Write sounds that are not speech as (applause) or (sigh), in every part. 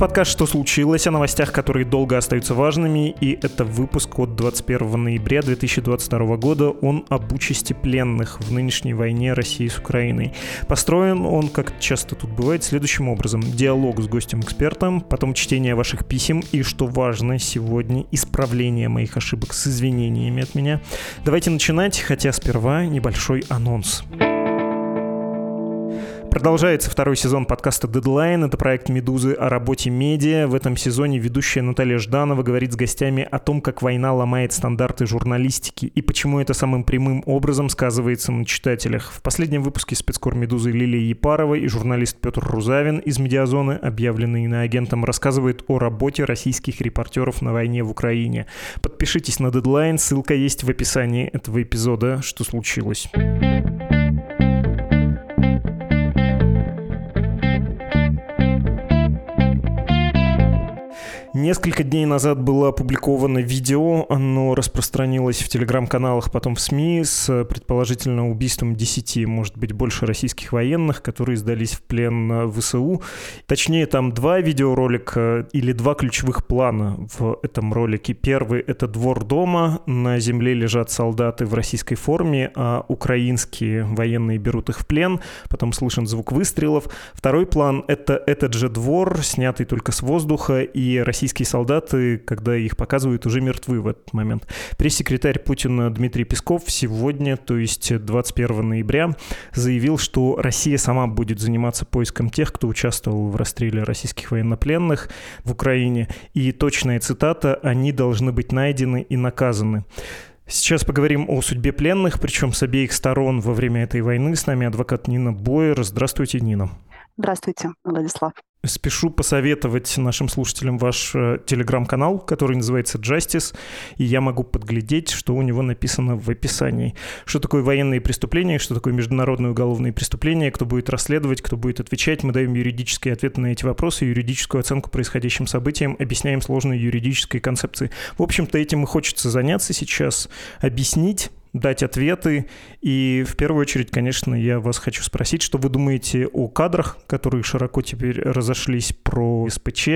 Подкаст «Что случилось?» о новостях, которые долго остаются важными, и это выпуск от 21 ноября 2022 года. Он об участи пленных в нынешней войне России с Украиной. Построен он, как часто тут бывает, следующим образом. Диалог с гостем-экспертом, потом чтение ваших писем и, что важно сегодня, исправление моих ошибок с извинениями от меня. Давайте начинать, хотя сперва небольшой анонс. Анонс. Продолжается второй сезон подкаста Deadline. Это проект «Медузы» о работе медиа. В этом сезоне ведущая Наталья Жданова говорит с гостями о том, как война ломает стандарты журналистики и почему это самым прямым образом сказывается на читателях. В последнем выпуске спецкор «Медузы» Лилия Епарова и журналист Петр Рузавин из «Медиазоны», объявленный иноагентом, рассказывает о работе российских репортеров на войне в Украине. Подпишитесь на Deadline, ссылка есть в описании этого эпизода «Что случилось?». Несколько дней назад было опубликовано видео, оно распространилось в телеграм-каналах, потом в СМИ с предположительно убийством 10, может быть, больше российских военных, которые сдались в плен в ВСУ. Точнее, там два видеоролика или два ключевых плана в этом ролике. Первый — это двор дома, на земле лежат солдаты в российской форме, а украинские военные берут их в плен, потом слышен звук выстрелов. Второй план — это этот же двор, снятый только с воздуха, и российские российские солдаты, когда их показывают, уже мертвы в этот момент. Пресс-секретарь Путина Дмитрий Песков сегодня, то есть 21 ноября, заявил, что Россия сама будет заниматься поиском тех, кто участвовал в расстреле российских военнопленных в Украине. И точная цитата «они должны быть найдены и наказаны». Сейчас поговорим о судьбе пленных, причем с обеих сторон во время этой войны. С нами адвокат Нина Бойер. Здравствуйте, Нина. Здравствуйте, Владислав. Спешу посоветовать нашим слушателям ваш э, телеграм-канал, который называется Justice, и я могу подглядеть, что у него написано в описании. Что такое военные преступления, что такое международные уголовные преступления, кто будет расследовать, кто будет отвечать. Мы даем юридические ответы на эти вопросы, юридическую оценку происходящим событиям, объясняем сложные юридические концепции. В общем-то, этим и хочется заняться сейчас, объяснить, дать ответы. И в первую очередь, конечно, я вас хочу спросить, что вы думаете о кадрах, которые широко теперь разошлись про СПЧ.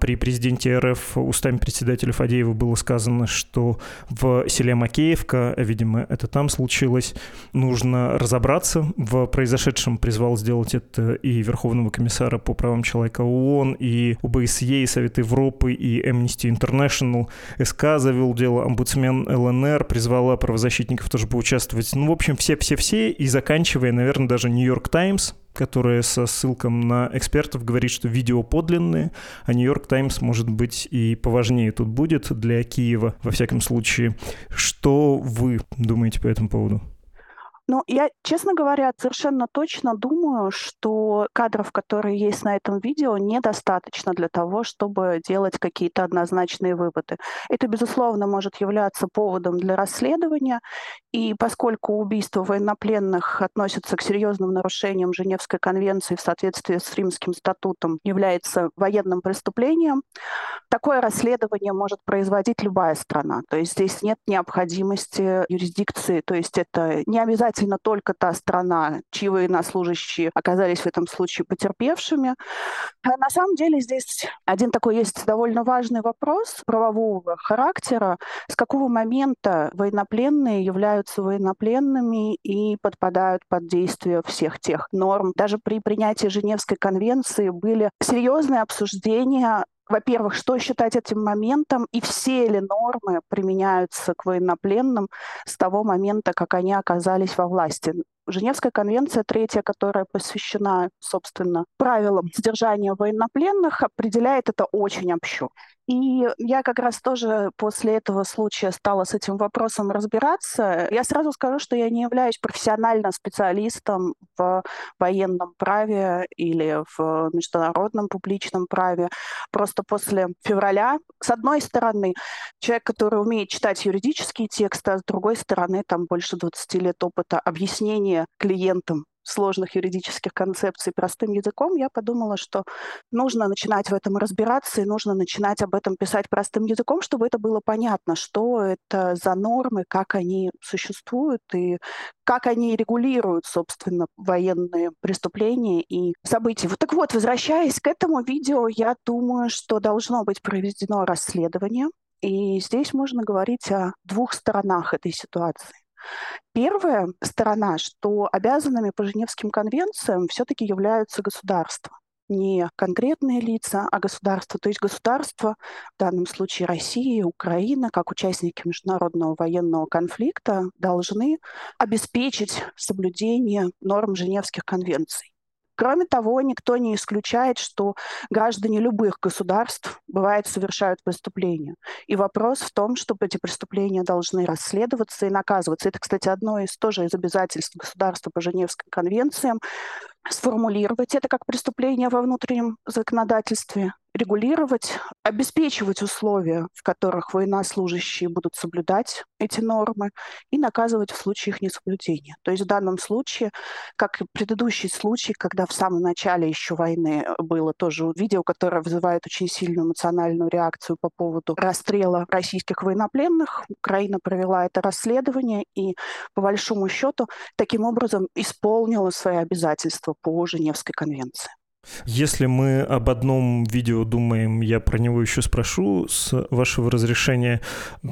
При президенте РФ устами председателя Фадеева было сказано, что в селе Макеевка, видимо, это там случилось, нужно разобраться в произошедшем. Призвал сделать это и Верховного комиссара по правам человека ООН, и ОБСЕ, и Совет Европы, и Amnesty International. СК завел дело, омбудсмен ЛНР призвала правозащитников защитников тоже поучаствовать. Ну, в общем, все-все-все, и заканчивая, наверное, даже Нью-Йорк Таймс, которая со ссылком на экспертов говорит, что видео подлинные, а Нью-Йорк Таймс, может быть, и поважнее тут будет для Киева, во всяком случае. Что вы думаете по этому поводу? Ну, я, честно говоря, совершенно точно думаю, что кадров, которые есть на этом видео, недостаточно для того, чтобы делать какие-то однозначные выводы. Это, безусловно, может являться поводом для расследования, и поскольку убийство военнопленных относится к серьезным нарушениям Женевской конвенции в соответствии с Римским статутом, является военным преступлением, такое расследование может производить любая страна. То есть здесь нет необходимости юрисдикции, то есть это не обязательно обязательно только та страна, чьи военнослужащие оказались в этом случае потерпевшими. А на самом деле здесь один такой есть довольно важный вопрос правового характера. С какого момента военнопленные являются военнопленными и подпадают под действие всех тех норм? Даже при принятии Женевской конвенции были серьезные обсуждения во-первых, что считать этим моментом и все ли нормы применяются к военнопленным с того момента, как они оказались во власти. Женевская конвенция, третья, которая посвящена, собственно, правилам содержания военнопленных, определяет это очень общо. И я как раз тоже после этого случая стала с этим вопросом разбираться. Я сразу скажу, что я не являюсь профессиональным специалистом в военном праве или в международном публичном праве. Просто после февраля, с одной стороны, человек, который умеет читать юридические тексты, а с другой стороны, там больше 20 лет опыта объяснения клиентам сложных юридических концепций простым языком, я подумала, что нужно начинать в этом разбираться и нужно начинать об этом писать простым языком, чтобы это было понятно, что это за нормы, как они существуют и как они регулируют, собственно, военные преступления и события. Вот так вот, возвращаясь к этому видео, я думаю, что должно быть проведено расследование. И здесь можно говорить о двух сторонах этой ситуации. Первая сторона, что обязанными по Женевским конвенциям все-таки являются государства не конкретные лица, а государства. То есть государства, в данном случае Россия Украина, как участники международного военного конфликта, должны обеспечить соблюдение норм Женевских конвенций. Кроме того, никто не исключает, что граждане любых государств, бывает, совершают преступления. И вопрос в том, чтобы эти преступления должны расследоваться и наказываться. Это, кстати, одно из тоже из обязательств государства по Женевским конвенциям сформулировать это как преступление во внутреннем законодательстве, регулировать, обеспечивать условия, в которых военнослужащие будут соблюдать эти нормы, и наказывать в случае их несоблюдения. То есть в данном случае, как и предыдущий случай, когда в самом начале еще войны было тоже видео, которое вызывает очень сильную эмоциональную реакцию по поводу расстрела российских военнопленных, Украина провела это расследование и, по большому счету, таким образом исполнила свои обязательства по Женевской конвенции. Если мы об одном видео думаем, я про него еще спрошу с вашего разрешения.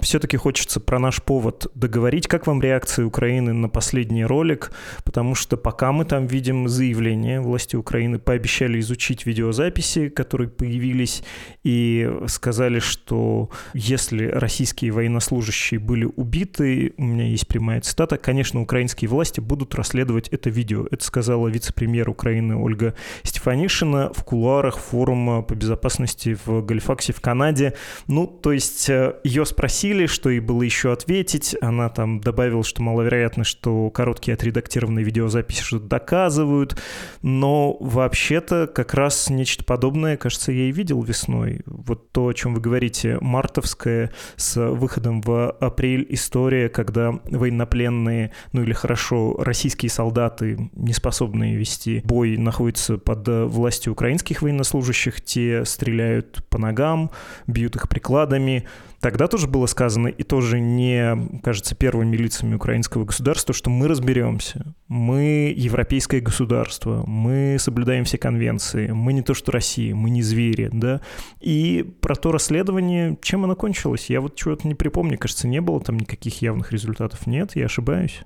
Все-таки хочется про наш повод договорить. Как вам реакция Украины на последний ролик? Потому что пока мы там видим заявление, власти Украины пообещали изучить видеозаписи, которые появились, и сказали, что если российские военнослужащие были убиты, у меня есть прямая цитата, конечно, украинские власти будут расследовать это видео. Это сказала вице-премьер Украины Ольга Стефанова Станишина в кулуарах форума по безопасности в Галифаксе в Канаде. Ну, то есть э, ее спросили, что ей было еще ответить. Она там добавила, что маловероятно, что короткие отредактированные видеозаписи что-то доказывают. Но вообще-то как раз нечто подобное, кажется, я и видел весной. Вот то, о чем вы говорите, мартовская с выходом в апрель история, когда военнопленные, ну или хорошо, российские солдаты, не способные вести бой, находятся под власти украинских военнослужащих, те стреляют по ногам, бьют их прикладами. Тогда тоже было сказано, и тоже не, кажется, первыми лицами украинского государства, что мы разберемся. Мы европейское государство, мы соблюдаем все конвенции, мы не то что Россия, мы не звери, да. И про то расследование, чем оно кончилось, я вот чего-то не припомню, кажется, не было там никаких явных результатов. Нет, я ошибаюсь.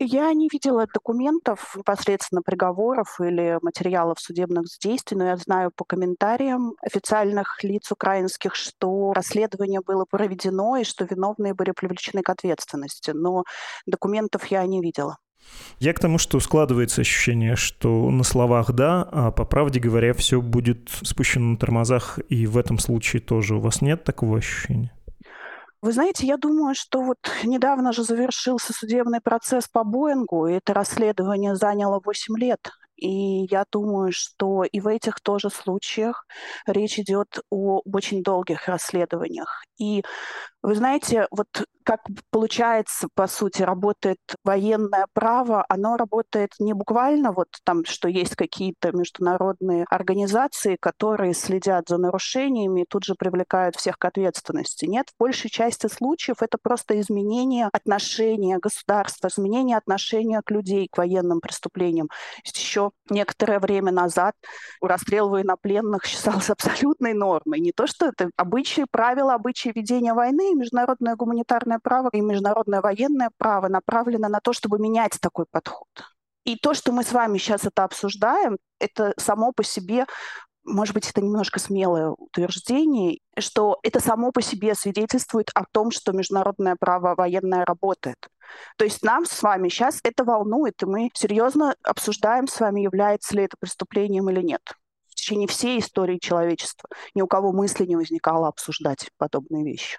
Я не видела документов, непосредственно приговоров или материалов судебных действий, но я знаю по комментариям официальных лиц украинских, что расследование было проведено и что виновные были привлечены к ответственности. Но документов я не видела. Я к тому, что складывается ощущение, что на словах да, а по правде говоря, все будет спущено на тормозах, и в этом случае тоже у вас нет такого ощущения? Вы знаете, я думаю, что вот (laughs) недавно же завершился судебный процесс по Боингу, и это расследование заняло 8 лет. И я думаю, что и в этих тоже случаях речь идет о очень долгих расследованиях. И вы знаете, вот как получается, по сути, работает военное право, оно работает не буквально вот там, что есть какие-то международные организации, которые следят за нарушениями и тут же привлекают всех к ответственности. Нет, в большей части случаев это просто изменение отношения государства, изменение отношения к людей, к военным преступлениям. Еще некоторое время назад расстрел военнопленных (laughs) считался абсолютной нормой. Не то, что это обычаи, правила, обычаи ведения войны, международное гуманитарное право и международное военное право направлено на то, чтобы менять такой подход. И то, что мы с вами сейчас это обсуждаем, это само по себе может быть, это немножко смелое утверждение, что это само по себе свидетельствует о том, что международное право военное работает. То есть нам с вами сейчас это волнует, и мы серьезно обсуждаем с вами, является ли это преступлением или нет. В течение всей истории человечества ни у кого мысли не возникало обсуждать подобные вещи.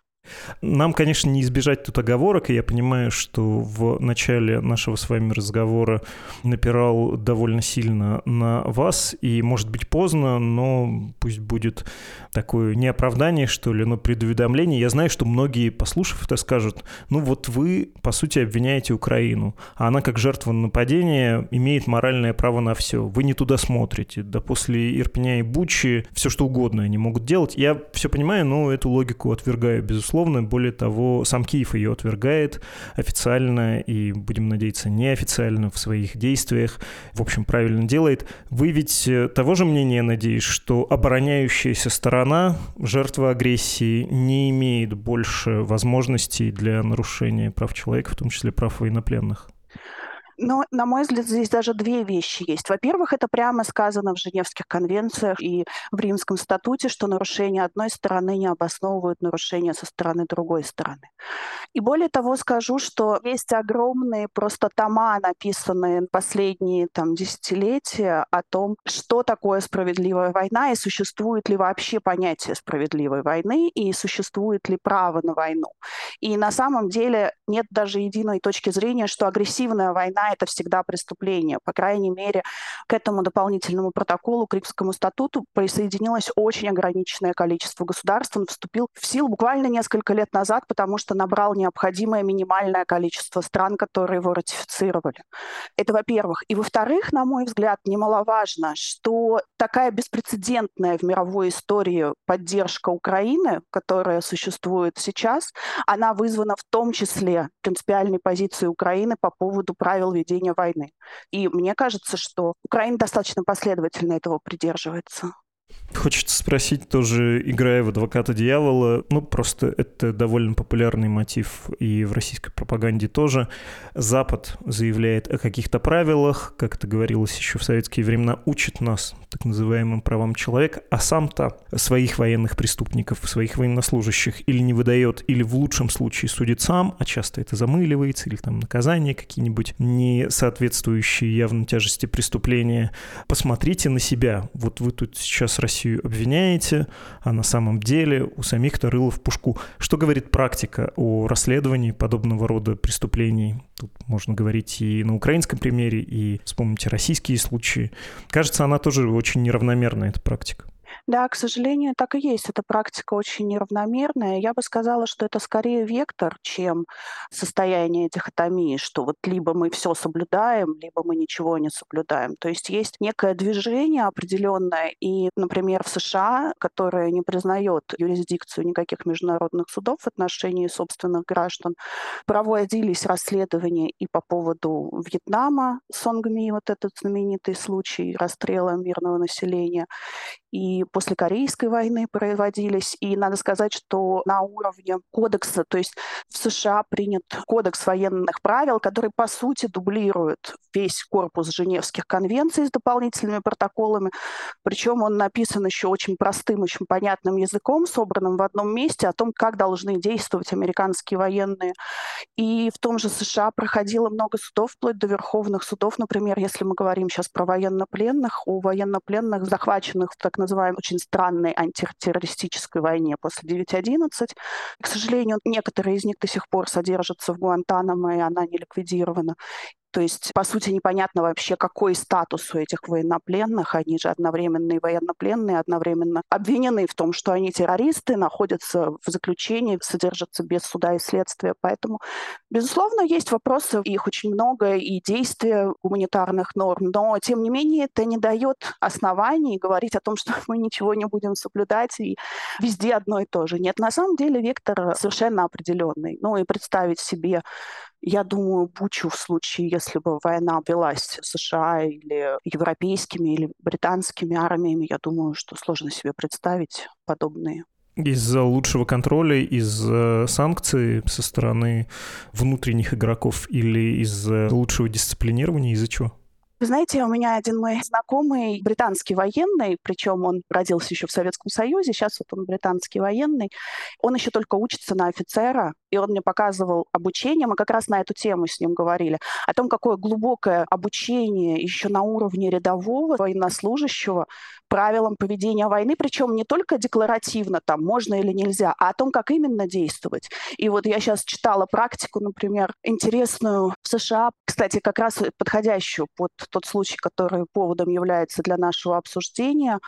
Нам, конечно, не избежать тут оговорок, и я понимаю, что в начале нашего с вами разговора напирал довольно сильно на вас, и, может быть, поздно, но пусть будет такое не оправдание, что ли, но предуведомление. Я знаю, что многие, послушав это, скажут, ну вот вы, по сути, обвиняете Украину, а она, как жертва нападения, имеет моральное право на все. Вы не туда смотрите. Да после Ирпеня и Бучи все что угодно они могут делать. Я все понимаю, но эту логику отвергаю, безусловно безусловно. Более того, сам Киев ее отвергает официально и, будем надеяться, неофициально в своих действиях. В общем, правильно делает. Вы ведь э, того же мнения, надеюсь, что обороняющаяся сторона, жертва агрессии, не имеет больше возможностей для нарушения прав человека, в том числе прав военнопленных? Но, на мой взгляд, здесь даже две вещи есть. Во-первых, это прямо сказано в Женевских конвенциях и в Римском статуте, что нарушения одной стороны не обосновывают нарушения со стороны другой стороны. И более того скажу, что есть огромные просто тома, написанные последние там, десятилетия о том, что такое справедливая война и существует ли вообще понятие справедливой войны и существует ли право на войну. И на самом деле нет даже единой точки зрения, что агрессивная война это всегда преступление. По крайней мере, к этому дополнительному протоколу, к Римскому статуту присоединилось очень ограниченное количество государств. Он вступил в силу буквально несколько лет назад, потому что набрал необходимое минимальное количество стран, которые его ратифицировали. Это во-первых. И во-вторых, на мой взгляд, немаловажно, что такая беспрецедентная в мировой истории поддержка Украины, которая существует сейчас, она вызвана в том числе принципиальной позицией Украины по поводу правил ведения войны. И мне кажется, что Украина достаточно последовательно этого придерживается. Хочется спросить тоже, играя в адвоката дьявола, ну просто это довольно популярный мотив и в российской пропаганде тоже. Запад заявляет о каких-то правилах, как это говорилось еще в советские времена, учит нас так называемым правам человека, а сам-то своих военных преступников, своих военнослужащих или не выдает, или в лучшем случае судит сам, а часто это замыливается, или там наказания какие-нибудь не соответствующие явно тяжести преступления. Посмотрите на себя. Вот вы тут сейчас Россию обвиняете, а на самом деле у самих-то рыло в пушку. Что говорит практика о расследовании подобного рода преступлений? Тут можно говорить и на украинском примере, и вспомните российские случаи. Кажется, она тоже очень неравномерная, эта практика. Да, к сожалению, так и есть. Эта практика очень неравномерная. Я бы сказала, что это скорее вектор, чем состояние дихотомии, что вот либо мы все соблюдаем, либо мы ничего не соблюдаем. То есть есть некое движение определенное, и, например, в США, которое не признает юрисдикцию никаких международных судов в отношении собственных граждан, проводились расследования и по поводу Вьетнама, Сонгми, вот этот знаменитый случай расстрела мирного населения, и после Корейской войны проводились. И надо сказать, что на уровне кодекса, то есть в США принят кодекс военных правил, который, по сути, дублирует весь корпус Женевских конвенций с дополнительными протоколами. Причем он написан еще очень простым, очень понятным языком, собранным в одном месте, о том, как должны действовать американские военные. И в том же США проходило много судов, вплоть до верховных судов. Например, если мы говорим сейчас про военнопленных, у военнопленных, захваченных в так называемой очень странной антитеррористической войне после 9.11. К сожалению, некоторые из них до сих пор содержатся в Гуантанамо, и она не ликвидирована. То есть, по сути, непонятно вообще, какой статус у этих военнопленных. Они же одновременно и военнопленные, одновременно обвинены в том, что они террористы, находятся в заключении, содержатся без суда и следствия. Поэтому, безусловно, есть вопросы, их очень много, и действия гуманитарных норм. Но, тем не менее, это не дает оснований говорить о том, (laughs) что мы ничего не будем соблюдать, и везде одно и то же. Нет, на самом деле вектор совершенно определенный. Ну и представить себе я думаю, Бучу в случае, если бы война велась США или европейскими, или британскими армиями, я думаю, что сложно себе представить подобные из-за лучшего контроля, из-за санкций со стороны внутренних игроков или из-за лучшего дисциплинирования, из-за чего? Знаете, у меня один мой знакомый британский военный, причем он родился еще в Советском Союзе, сейчас вот он британский военный, он еще только учится на офицера, и он мне показывал обучение, мы как раз на эту тему с ним говорили, о том, какое глубокое обучение еще на уровне рядового военнослужащего правилам поведения войны, причем не только декларативно, там, можно или нельзя, а о том, как именно действовать. И вот я сейчас читала практику, например, интересную в США, кстати, как раз подходящую под тот случай, который поводом является для нашего обсуждения,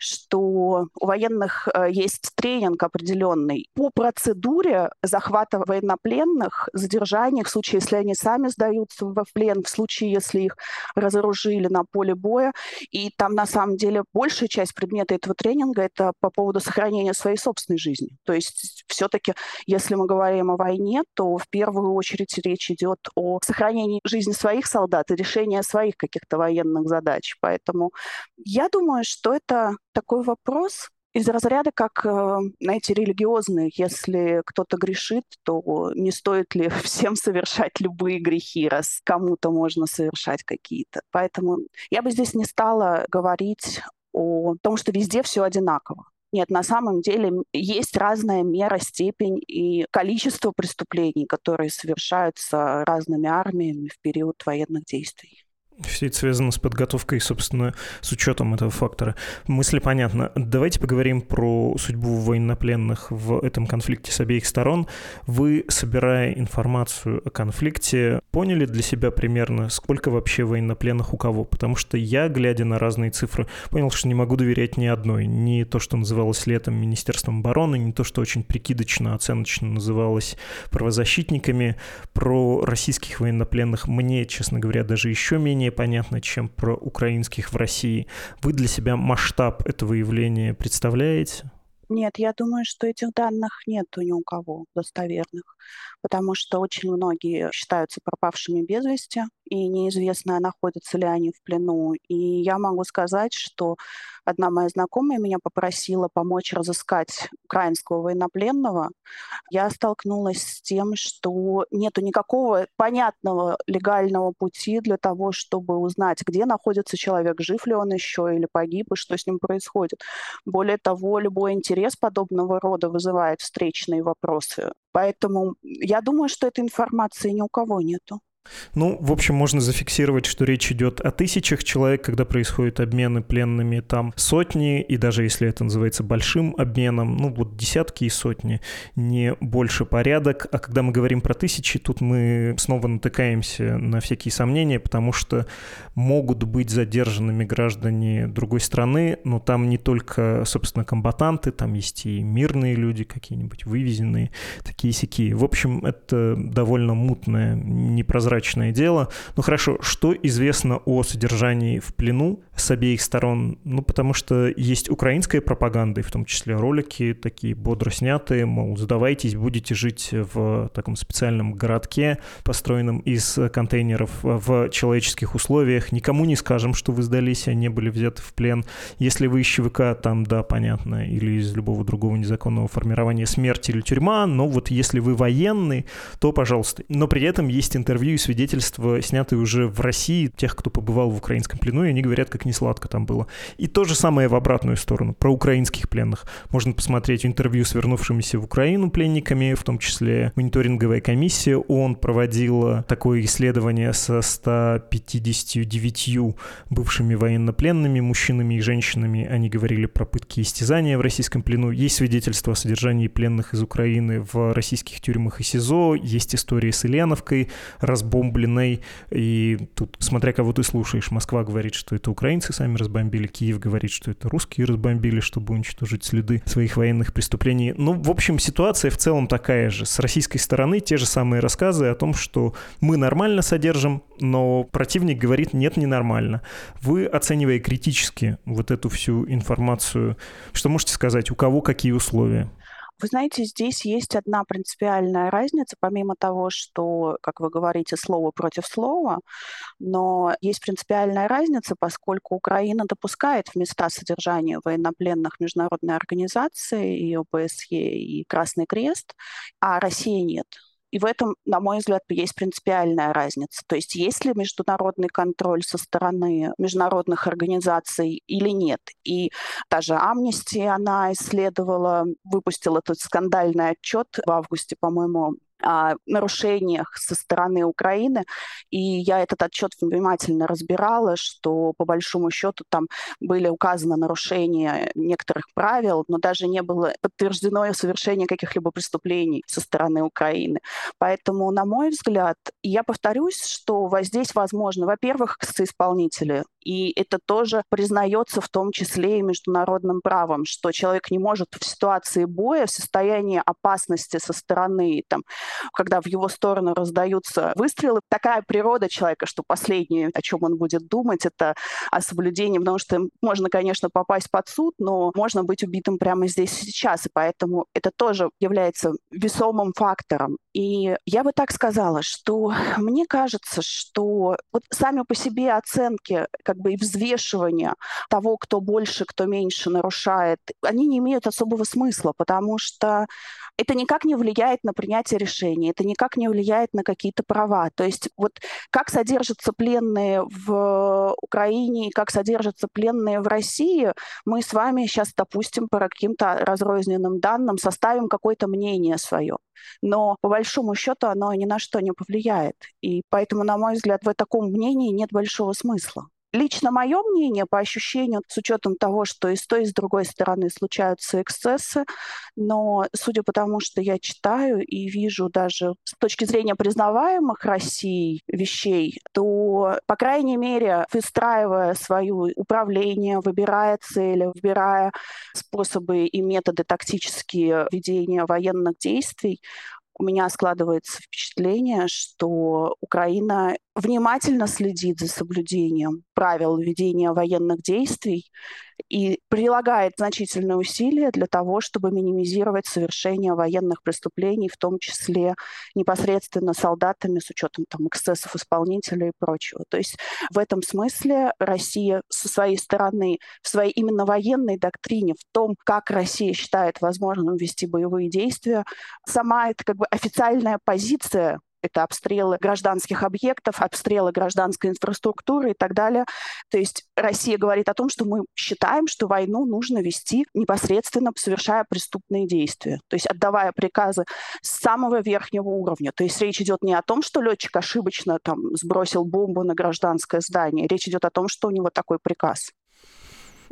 что у военных э, есть тренинг определенный по процедуре захвата военнопленных, задержания, в случае, если они сами сдаются в плен, в случае, если их разоружили на поле боя. И там, на самом деле, большая часть предмета этого тренинга — это по поводу сохранения своей собственной жизни. То есть все-таки, если мы говорим о войне, то в первую очередь речь идет о сохранении жизни своих солдат и решении своих каких-то военных задач. Поэтому я думаю, что это такой вопрос из разряда, как, э, знаете, религиозный. Если кто-то грешит, то не стоит ли (laughs) всем совершать любые грехи, раз кому-то можно совершать какие-то. Поэтому я бы здесь не стала говорить о том, что везде все одинаково. Нет, на самом деле есть разная мера, степень и количество преступлений, которые совершаются разными армиями в период военных действий. Все это связано с подготовкой, собственно, с учетом этого фактора. Мысли понятно. Давайте поговорим про судьбу военнопленных в этом конфликте с обеих сторон. Вы, собирая информацию о конфликте, поняли для себя примерно, сколько вообще военнопленных у кого? Потому что я, глядя на разные цифры, понял, что не могу доверять ни одной. Ни то, что называлось летом Министерством обороны, ни то, что очень прикидочно, оценочно называлось правозащитниками. Про российских военнопленных мне, честно говоря, даже еще менее менее понятно, чем про украинских в России. Вы для себя масштаб этого явления представляете? Нет, я думаю, что этих данных нет ни у кого достоверных, потому что очень многие считаются пропавшими без вести, и неизвестно, находятся ли они в плену. И я могу сказать, что одна моя знакомая меня попросила помочь разыскать украинского военнопленного. Я столкнулась с тем, что нет никакого понятного легального пути для того, чтобы узнать, где находится человек, жив ли он еще или погиб, и что с ним происходит. Более того, любой интерес подобного рода вызывает встречные вопросы. Поэтому я думаю, что этой информации ни у кого нету. Ну, в общем, можно зафиксировать, что речь идет о тысячах человек, когда происходят обмены пленными, там сотни, и даже если это называется большим обменом, ну вот десятки и сотни, не больше порядок. А когда мы говорим про тысячи, тут мы снова натыкаемся на всякие сомнения, потому что могут быть задержанными граждане другой страны, но там не только, собственно, комбатанты, там есть и мирные люди какие-нибудь, вывезенные, такие-сякие. В общем, это довольно мутное, непрозрачное прозрачное дело. Ну хорошо, что известно о содержании в плену с обеих сторон? Ну потому что есть украинская пропаганда, и в том числе ролики такие бодро снятые, мол, сдавайтесь, будете жить в таком специальном городке, построенном из контейнеров в человеческих условиях. Никому не скажем, что вы сдались, а не были взяты в плен. Если вы из ЧВК, там, да, понятно, или из любого другого незаконного формирования смерть или тюрьма, но вот если вы военный, то пожалуйста. Но при этом есть интервью свидетельства, снятые уже в России, тех, кто побывал в украинском плену, и они говорят, как не сладко там было. И то же самое в обратную сторону, про украинских пленных. Можно посмотреть интервью с вернувшимися в Украину пленниками, в том числе мониторинговая комиссия ООН проводила такое исследование со 159 бывшими военнопленными, мужчинами и женщинами. Они говорили про пытки и истязания в российском плену. Есть свидетельства о содержании пленных из Украины в российских тюрьмах и СИЗО, есть истории с Ильяновкой, разбор разбомбленной. И тут, смотря кого ты слушаешь, Москва говорит, что это украинцы сами разбомбили, Киев говорит, что это русские разбомбили, чтобы уничтожить следы своих военных преступлений. Ну, в общем, ситуация в целом такая же. С российской стороны те же самые рассказы о том, что мы нормально содержим, но противник говорит, нет, ненормально. Вы, оценивая критически вот эту всю информацию, что можете сказать, у кого какие условия? Вы знаете, здесь есть одна принципиальная разница, помимо того, что, как вы говорите, слово против слова, но есть принципиальная разница, поскольку Украина допускает в места содержания военнопленных международной организации, и ОБСЕ, и Красный Крест, а Россия нет. И в этом, на мой взгляд, есть принципиальная разница. То есть есть ли международный контроль со стороны международных организаций или нет. И та же Amnesty, она исследовала, выпустила этот скандальный отчет в августе, по-моему, о нарушениях со стороны Украины, и я этот отчет внимательно разбирала, что по большому счету там были указаны нарушения некоторых правил, но даже не было подтверждено совершение каких-либо преступлений со стороны Украины. Поэтому, на мой взгляд, я повторюсь, что здесь возможно, во-первых, соисполнители, и это тоже признается в том числе и международным правом, что человек не может в ситуации боя, в состоянии опасности со стороны, там, когда в его сторону раздаются выстрелы, такая природа человека, что последнее, о чем он будет думать, это о соблюдении, потому что можно, конечно, попасть под суд, но можно быть убитым прямо здесь сейчас, и поэтому это тоже является весомым фактором. И я бы так сказала, что мне кажется, что вот сами по себе оценки как бы и взвешивания того, кто больше, кто меньше нарушает, они не имеют особого смысла, потому что это никак не влияет на принятие решений, это никак не влияет на какие-то права. То есть вот как содержатся пленные в Украине как содержатся пленные в России, мы с вами сейчас, допустим, по каким-то разрозненным данным составим какое-то мнение свое. Но по большому счету оно ни на что не повлияет. И поэтому, на мой взгляд, в таком мнении нет большого смысла. Лично мое мнение, по ощущению, с учетом того, что и с той, и с другой стороны случаются эксцессы, но судя по тому, что я читаю и вижу даже с точки зрения признаваемых Россией вещей, то, по крайней мере, выстраивая свое управление, выбирая цели, выбирая способы и методы тактические ведения военных действий, у меня складывается впечатление, что Украина внимательно следит за соблюдением правил ведения военных действий и прилагает значительные усилия для того, чтобы минимизировать совершение военных преступлений, в том числе непосредственно солдатами с учетом там, эксцессов исполнителей и прочего. То есть в этом смысле Россия со своей стороны, в своей именно военной доктрине, в том, как Россия считает возможным вести боевые действия, сама это как бы официальная позиция это обстрелы гражданских объектов, обстрелы гражданской инфраструктуры и так далее. То есть Россия говорит о том, что мы считаем, что войну нужно вести непосредственно совершая преступные действия, то есть отдавая приказы с самого верхнего уровня. То есть речь идет не о том, что летчик ошибочно там сбросил бомбу на гражданское здание, речь идет о том, что у него такой приказ.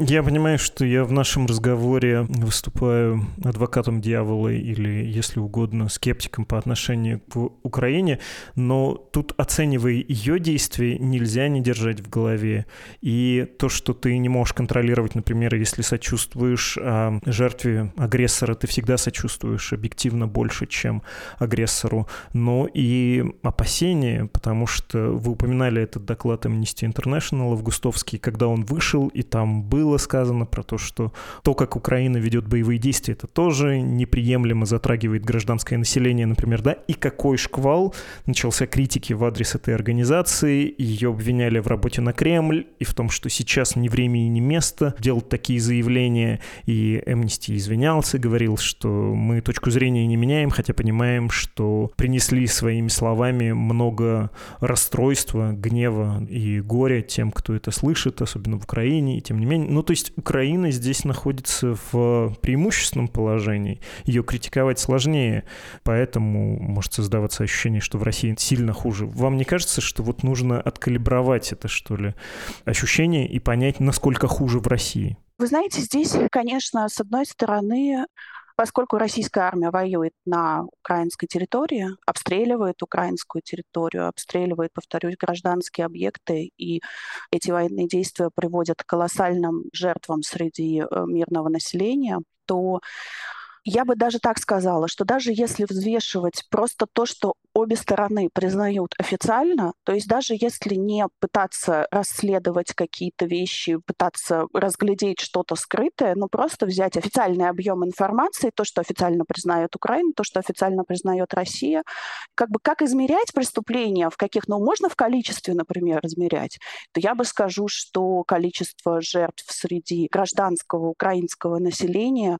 Я понимаю, что я в нашем разговоре выступаю адвокатом дьявола или, если угодно, скептиком по отношению к Украине, но тут, оценивая ее действия, нельзя не держать в голове. И то, что ты не можешь контролировать, например, если сочувствуешь а жертве агрессора, ты всегда сочувствуешь объективно больше, чем агрессору. Но и опасения, потому что вы упоминали этот доклад Amnesty International августовский, когда он вышел, и там был было сказано про то, что то, как Украина ведет боевые действия, это тоже неприемлемо затрагивает гражданское население, например, да, и какой шквал? Начался критики в адрес этой организации, ее обвиняли в работе на Кремль и в том, что сейчас не время и не место делать такие заявления, и Amnesty извинялся, говорил, что мы точку зрения не меняем, хотя понимаем, что принесли своими словами много расстройства, гнева и горя тем, кто это слышит, особенно в Украине, и тем не менее, ну, то есть Украина здесь находится в преимущественном положении, ее критиковать сложнее, поэтому может создаваться ощущение, что в России сильно хуже. Вам не кажется, что вот нужно откалибровать это, что ли, ощущение и понять, насколько хуже в России? Вы знаете, здесь, конечно, с одной стороны, Поскольку российская армия воюет на украинской территории, обстреливает украинскую территорию, обстреливает, повторюсь, гражданские объекты, и эти военные действия приводят к колоссальным жертвам среди э, мирного населения, то я бы даже так сказала, что даже если взвешивать просто то, что обе стороны признают официально, то есть даже если не пытаться расследовать какие-то вещи, пытаться разглядеть что-то скрытое, но просто взять официальный объем информации, то, что официально признает Украина, то, что официально признает Россия, как бы как измерять преступления, в каких, ну, можно в количестве, например, измерять, то я бы скажу, что количество жертв среди гражданского украинского населения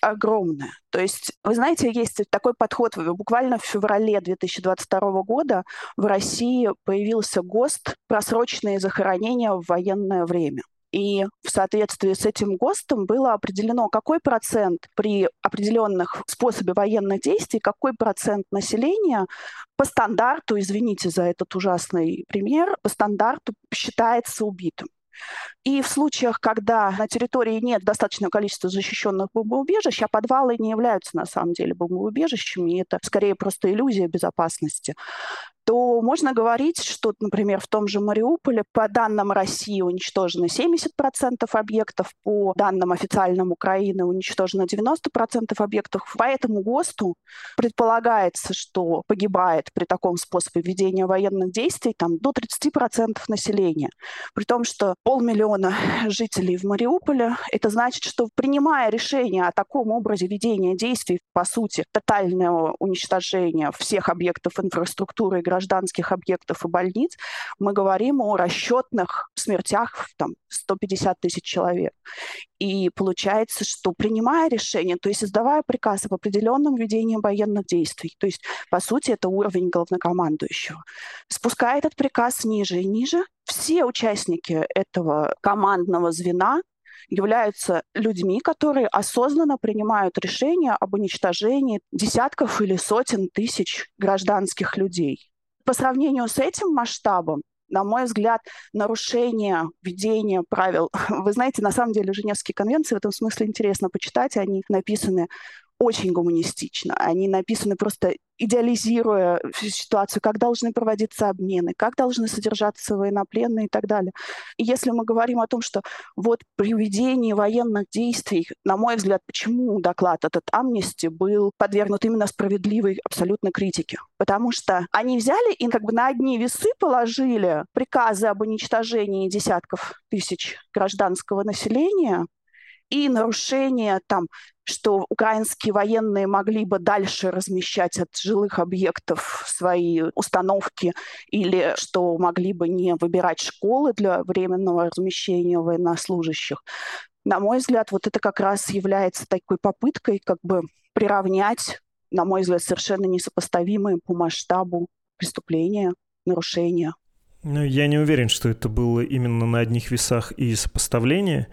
огромное. То есть, вы знаете, есть такой подход. Буквально в феврале 2022 года в России появился ГОСТ «Просроченные захоронения в военное время». И в соответствии с этим ГОСТом было определено, какой процент при определенных способе военных действий, какой процент населения по стандарту, извините за этот ужасный пример, по стандарту считается убитым. И в случаях, когда на территории нет достаточного количества защищенных бомбоубежищ, а подвалы не являются на самом деле бомбоубежищами, это скорее просто иллюзия безопасности, то можно говорить, что, например, в том же Мариуполе по данным России уничтожено 70% объектов, по данным официальным Украины уничтожено 90% объектов. По этому ГОСТу предполагается, что погибает при таком способе ведения военных действий там, до 30% населения. При том, что полмиллиона жителей в Мариуполе, это значит, что принимая решение о таком образе ведения действий, по сути, тотального уничтожения всех объектов инфраструктуры и гражданских объектов и больниц, мы говорим о расчетных смертях там, 150 тысяч человек. И получается, что принимая решение, то есть издавая приказ об определенном ведении военных действий, то есть, по сути, это уровень главнокомандующего, спуская этот приказ ниже и ниже, все участники этого командного звена являются людьми, которые осознанно принимают решения об уничтожении десятков или сотен тысяч гражданских людей. По сравнению с этим масштабом, на мой взгляд, нарушение введения правил. (laughs) Вы знаете, на самом деле Женевские конвенции в этом смысле интересно почитать. Они написаны очень гуманистично. Они написаны просто идеализируя ситуацию, как должны проводиться обмены, как должны содержаться военнопленные и так далее. И если мы говорим о том, что вот при ведении военных действий, на мой взгляд, почему доклад этот Амнисти был подвергнут именно справедливой абсолютно критике? Потому что они взяли и как бы на одни весы положили приказы об уничтожении десятков тысяч гражданского населения и нарушение там, что украинские военные могли бы дальше размещать от жилых объектов свои установки или что могли бы не выбирать школы для временного размещения военнослужащих. На мой взгляд, вот это как раз является такой попыткой как бы приравнять, на мой взгляд, совершенно несопоставимые по масштабу преступления, нарушения ну, я не уверен, что это было именно на одних весах и сопоставление,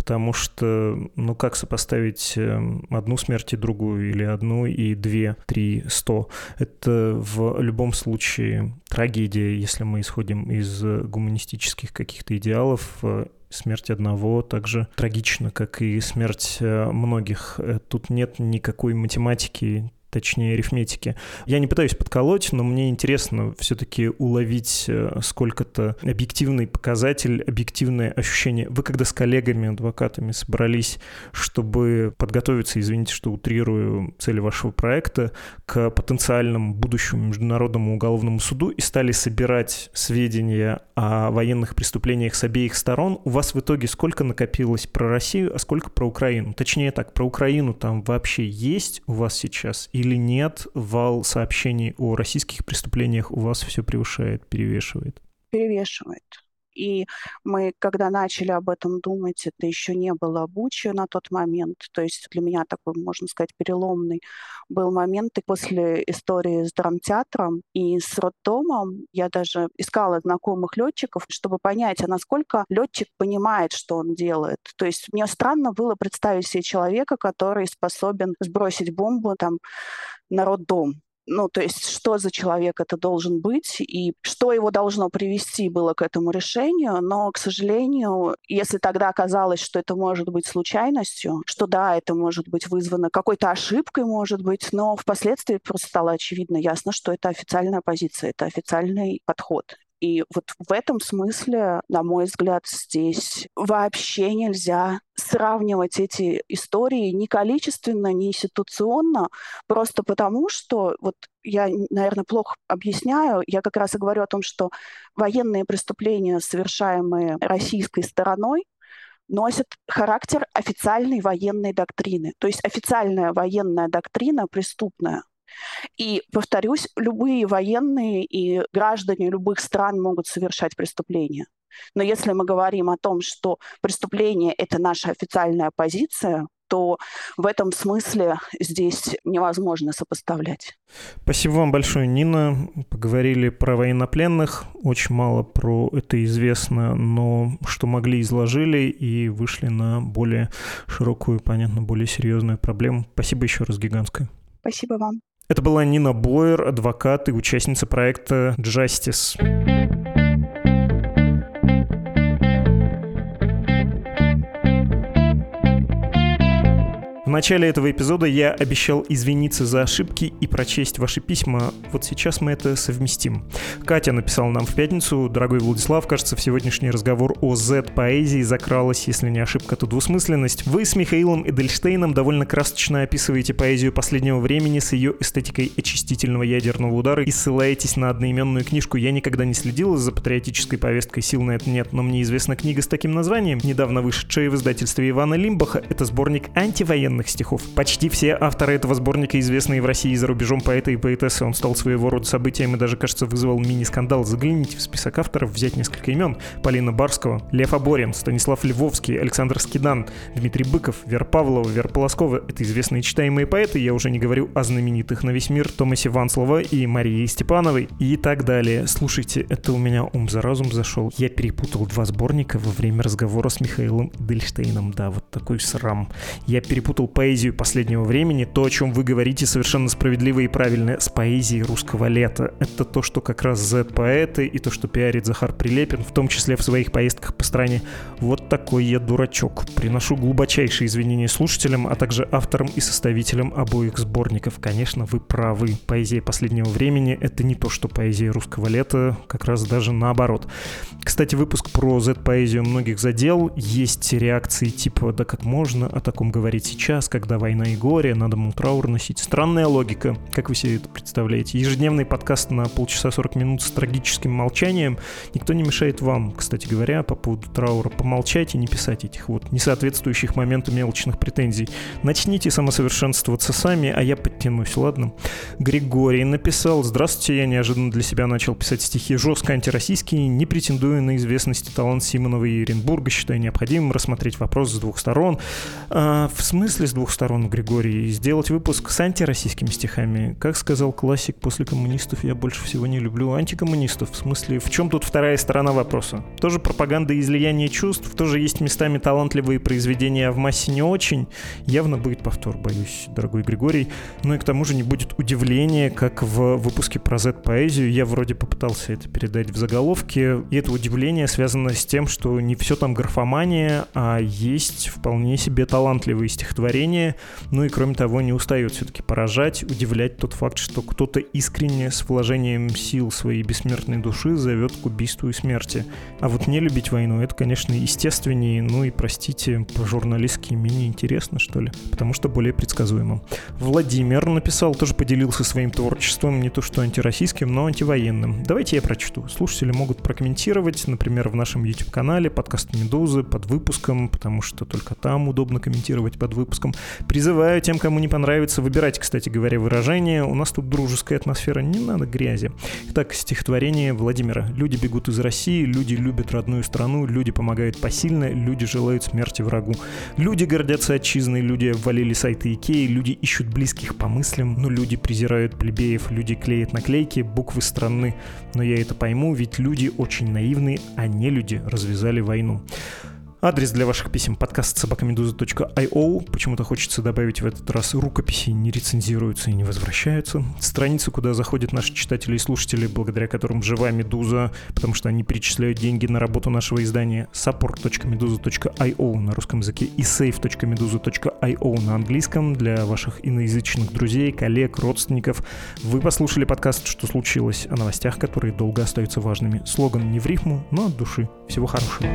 потому что, ну, как сопоставить эм, одну смерть и другую, или одну и две, три, сто? Это в любом случае трагедия, если мы исходим из гуманистических каких-то идеалов, э, смерть одного также трагична, как и смерть э, многих. Э, тут нет никакой математики, точнее арифметики. Я не пытаюсь подколоть, но мне интересно все-таки уловить э, сколько-то объективный показатель, объективное ощущение. Вы когда с коллегами, адвокатами собрались, чтобы подготовиться, извините, что утрирую цели вашего проекта, к потенциальному будущему международному уголовному суду и стали собирать сведения о военных преступлениях с обеих сторон, у вас в итоге сколько накопилось про Россию, а сколько про Украину? Точнее так, про Украину там вообще есть у вас сейчас или нет, вал сообщений о российских преступлениях у вас все превышает, перевешивает? Перевешивает. И мы, когда начали об этом думать, это еще не было Бучи на тот момент. То есть для меня такой, можно сказать, переломный был момент. И после истории с драмтеатром и с роддомом я даже искала знакомых летчиков, чтобы понять, а насколько летчик понимает, что он делает. То есть мне странно было представить себе человека, который способен сбросить бомбу там на роддом ну, то есть что за человек это должен быть и что его должно привести было к этому решению. Но, к сожалению, если тогда оказалось, что это может быть случайностью, что да, это может быть вызвано какой-то ошибкой, может быть, но впоследствии просто стало очевидно, ясно, что это официальная позиция, это официальный подход. И вот в этом смысле, на мой взгляд, здесь вообще нельзя сравнивать эти истории ни количественно, ни ситуационно, просто потому что, вот я, наверное, плохо объясняю, я как раз и говорю о том, что военные преступления, совершаемые российской стороной, носят характер официальной военной доктрины. То есть официальная военная доктрина преступная. И, повторюсь, любые военные и граждане любых стран могут совершать преступления. Но если мы говорим о том, что преступление — это наша официальная позиция, то в этом смысле здесь невозможно сопоставлять. Спасибо вам большое, Нина. Поговорили про военнопленных. Очень мало про это известно, но что могли, изложили и вышли на более широкую, понятно, более серьезную проблему. Спасибо еще раз гигантское. Спасибо вам. Это была Нина Бойер, адвокат и участница проекта Justice. В начале этого эпизода я обещал извиниться за ошибки и прочесть ваши письма. Вот сейчас мы это совместим. Катя написала нам в пятницу. Дорогой Владислав, кажется, в сегодняшний разговор о Z-поэзии закралась, если не ошибка, то двусмысленность. Вы с Михаилом Эдельштейном довольно красочно описываете поэзию последнего времени с ее эстетикой очистительного ядерного удара и ссылаетесь на одноименную книжку. Я никогда не следил за патриотической повесткой, сил на это нет, но мне известна книга с таким названием, недавно вышедшая в издательстве Ивана Лимбаха. Это сборник антивоенных современных стихов. Почти все авторы этого сборника известные в России и за рубежом поэты и поэтессы. Он стал своего рода событием и даже, кажется, вызвал мини-скандал. Загляните в список авторов, взять несколько имен. Полина Барского, Лев Аборин, Станислав Львовский, Александр Скидан, Дмитрий Быков, Вера Павлова, Вера Полоскова. Это известные читаемые поэты, я уже не говорю о знаменитых на весь мир Томасе Ванслова и Марии Степановой и так далее. Слушайте, это у меня ум за разум зашел. Я перепутал два сборника во время разговора с Михаилом Дельштейном. Да, вот такой срам. Я перепутал поэзию последнего времени, то, о чем вы говорите, совершенно справедливо и правильно, с поэзией русского лета. Это то, что как раз Z-поэты и то, что пиарит Захар Прилепин, в том числе в своих поездках по стране. Вот такой я дурачок. Приношу глубочайшие извинения слушателям, а также авторам и составителям обоих сборников. Конечно, вы правы. Поэзия последнего времени — это не то, что поэзия русского лета, как раз даже наоборот. Кстати, выпуск про Z-поэзию многих задел. Есть реакции типа «да как можно о таком говорить сейчас?» Сейчас, когда война и горе, надо ему траур носить. Странная логика, как вы себе это представляете. Ежедневный подкаст на полчаса 40 минут с трагическим молчанием. Никто не мешает вам, кстати говоря, по поводу траура помолчать и не писать этих вот несоответствующих моменту мелочных претензий. Начните самосовершенствоваться сами, а я подтянусь, ладно? Григорий написал, здравствуйте, я неожиданно для себя начал писать стихи жестко антироссийские, не претендуя на известность и талант Симонова и Еренбурга, считаю необходимым рассмотреть вопрос с двух сторон. А, в смысле с двух сторон, Григорий, и сделать выпуск с антироссийскими стихами. Как сказал классик, после коммунистов я больше всего не люблю антикоммунистов. В смысле, в чем тут вторая сторона вопроса? Тоже пропаганда и излияние чувств, тоже есть местами талантливые произведения, а в массе не очень. Явно будет повтор, боюсь, дорогой Григорий. Ну и к тому же не будет удивления, как в выпуске про Z-поэзию. Я вроде попытался это передать в заголовке. И это удивление связано с тем, что не все там графомания, а есть вполне себе талантливые стихотворения творение. Ну и кроме того, не устает все-таки поражать, удивлять тот факт, что кто-то искренне с вложением сил своей бессмертной души зовет к убийству и смерти. А вот не любить войну, это, конечно, естественнее, ну и, простите, по-журналистски менее интересно, что ли, потому что более предсказуемо. Владимир написал, тоже поделился своим творчеством, не то что антироссийским, но антивоенным. Давайте я прочту. Слушатели могут прокомментировать, например, в нашем YouTube-канале, подкаст «Медузы», под выпуском, потому что только там удобно комментировать под выпуском выпуском. Призываю тем, кому не понравится, выбирать, кстати говоря, выражение. У нас тут дружеская атмосфера, не надо грязи. Итак, стихотворение Владимира. Люди бегут из России, люди любят родную страну, люди помогают посильно, люди желают смерти врагу. Люди гордятся отчизной, люди обвалили сайты Икеи, люди ищут близких по мыслям, но люди презирают плебеев, люди клеят наклейки, буквы страны. Но я это пойму, ведь люди очень наивны, а не люди развязали войну. Адрес для ваших писем подкаст собакамедуза.io. Почему-то хочется добавить в этот раз рукописи не рецензируются и не возвращаются. Страницы, куда заходят наши читатели и слушатели, благодаря которым жива Медуза, потому что они перечисляют деньги на работу нашего издания support.meduza.io на русском языке и save.meduza.io на английском для ваших иноязычных друзей, коллег, родственников. Вы послушали подкаст «Что случилось?» о новостях, которые долго остаются важными. Слоган не в рифму, но от души. Всего хорошего.